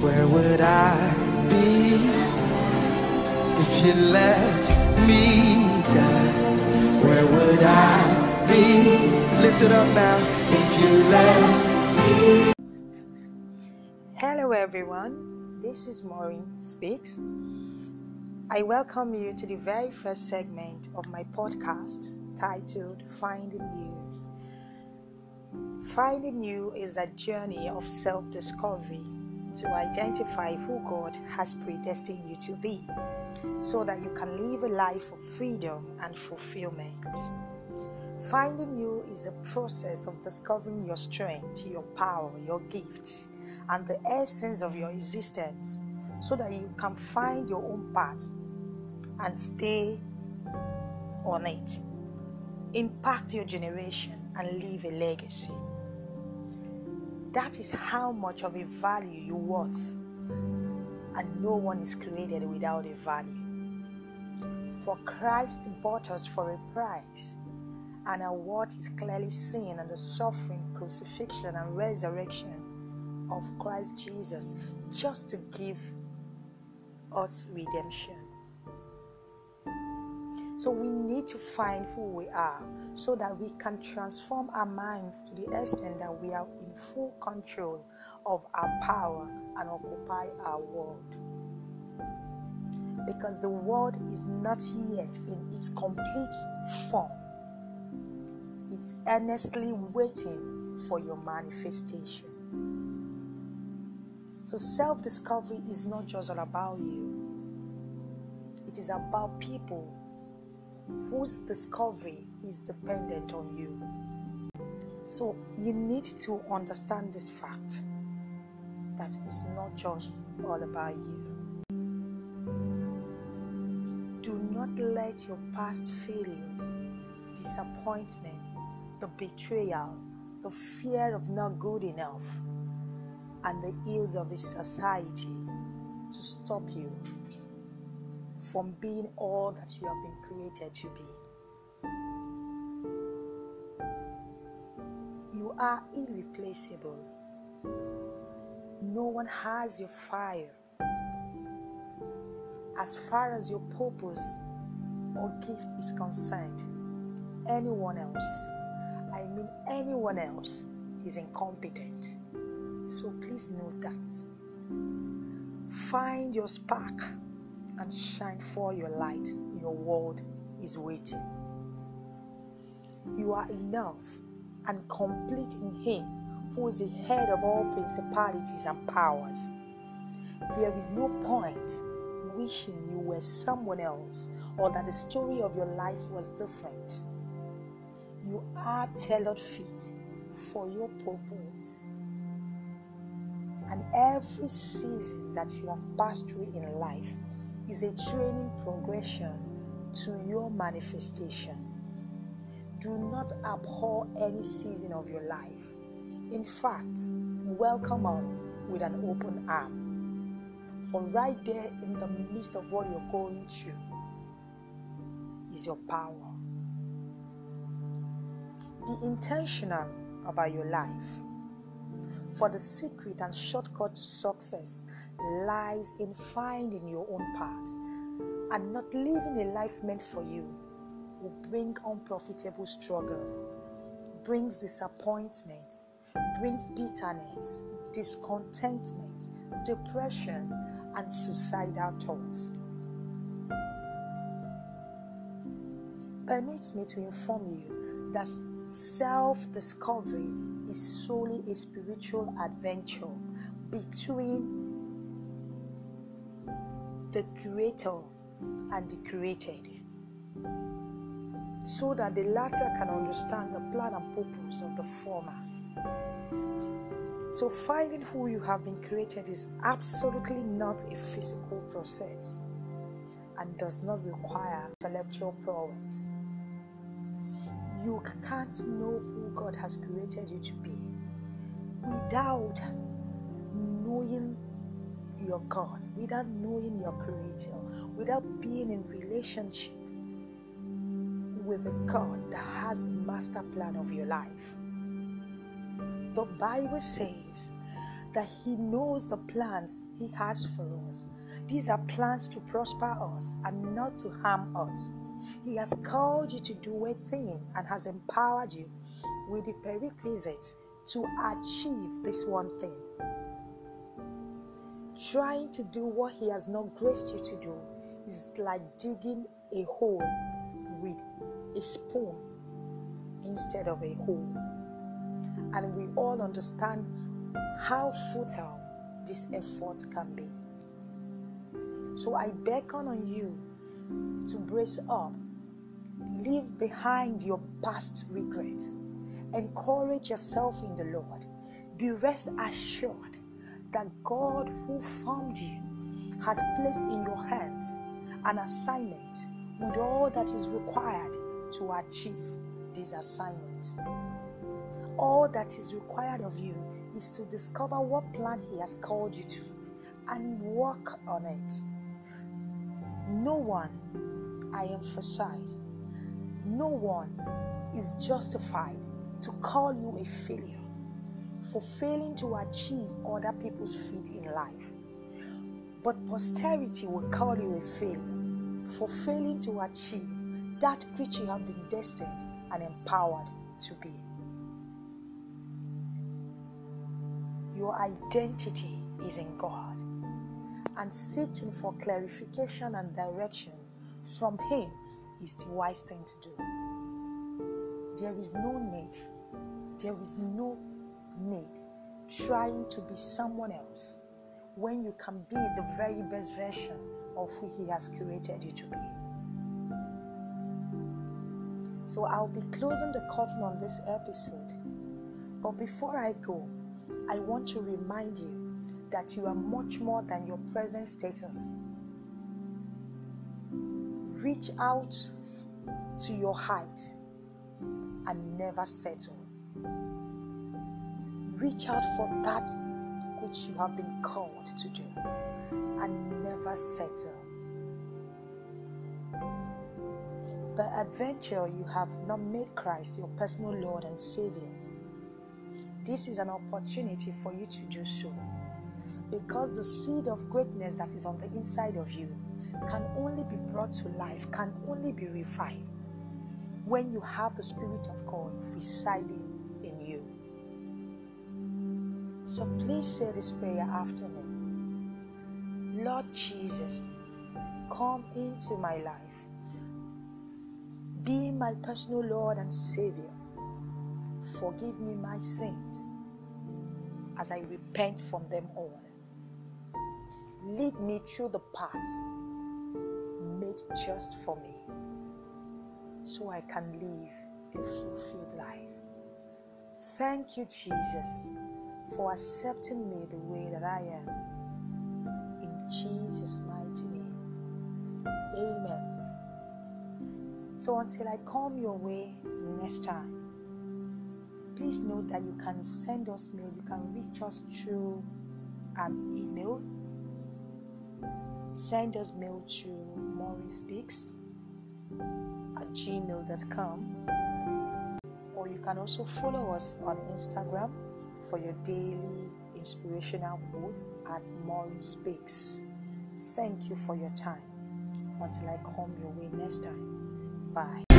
Where would I be if you left me, God? Where would I be? Lift it up now. If you left Hello, everyone. This is Maureen Speaks. I welcome you to the very first segment of my podcast titled Finding You. Finding You is a journey of self discovery to identify who God has predestined you to be so that you can live a life of freedom and fulfillment. Finding you is a process of discovering your strength, your power, your gifts, and the essence of your existence so that you can find your own path and stay on it. Impact your generation and leave a legacy. That is how much of a value you worth, and no one is created without a value. For Christ bought us for a price, and our worth is clearly seen in the suffering, crucifixion, and resurrection of Christ Jesus, just to give us redemption. So we need to find who we are so that we can transform our minds to the extent that we are in full control of our power and occupy our world. Because the world is not yet in its complete form, it's earnestly waiting for your manifestation. So, self discovery is not just all about you, it is about people whose discovery is dependent on you. So you need to understand this fact that it's not just all about you. Do not let your past failures, disappointment, the betrayals, the fear of not good enough, and the ills of this society to stop you from being all that you have been created to be. You are irreplaceable. No one has your fire. As far as your purpose or gift is concerned, anyone else, I mean anyone else, is incompetent. So please note that. Find your spark and shine for your light. Your world is waiting. You are enough and complete in Him who is the head of all principalities and powers. There is no point wishing you were someone else or that the story of your life was different. You are tailored fit for your purpose. And every season that you have passed through in life is a training progression to your manifestation. Do not abhor any season of your life. In fact, welcome on with an open arm. For right there in the midst of what you're going through is your power. Be intentional about your life. For the secret and shortcut to success lies in finding your own path and not living a life meant for you will bring unprofitable struggles, brings disappointments, brings bitterness, discontentment, depression, and suicidal thoughts. Permit me to inform you that self discovery is solely a spiritual adventure between the Creator and the created, so that the latter can understand the plan and purpose of the former. So, finding who you have been created is absolutely not a physical process and does not require intellectual prowess. You can't know who God has created you to be without knowing your God, without knowing your Creator, without being in relationship with the God that has the master plan of your life. The Bible says that He knows the plans He has for us. These are plans to prosper us and not to harm us. He has called you to do a thing and has empowered you with the prerequisites to achieve this one thing. Trying to do what He has not graced you to do is like digging a hole with a spoon instead of a hole. And we all understand how futile this effort can be. So I beckon on you to brace up, leave behind your past regrets, encourage yourself in the Lord. Be rest assured that God who formed you has placed in your hands an assignment with all that is required to achieve this assignment. All that is required of you is to discover what plan He has called you to and work on it. No one, I emphasize, no one is justified to call you a failure for failing to achieve other people's feat in life. But posterity will call you a failure for failing to achieve that which you have been destined and empowered to be. Your identity is in God, and seeking for clarification and direction from Him is the wise thing to do. There is no need, there is no need trying to be someone else when you can be the very best version of who He has created you to be. So I'll be closing the curtain on this episode. But before I go, I want to remind you that you are much more than your present status. Reach out to your height and never settle. Reach out for that which you have been called to do and never settle. By adventure, you have not made Christ your personal Lord and Savior. This is an opportunity for you to do so because the seed of greatness that is on the inside of you can only be brought to life, can only be revived when you have the Spirit of God residing in you. So please say this prayer after me Lord Jesus, come into my life, be my personal Lord and Savior. Forgive me my sins as I repent from them all. Lead me through the paths made just for me so I can live a fulfilled life. Thank you, Jesus, for accepting me the way that I am. In Jesus' mighty name. Amen. So until I come your way next time, please note that you can send us mail. You can reach us through an email. Send us mail to Maureen at gmail.com. Or you can also follow us on Instagram for your daily inspirational quotes at Maureen Speaks. Thank you for your time. Until I come your way next time. Bye.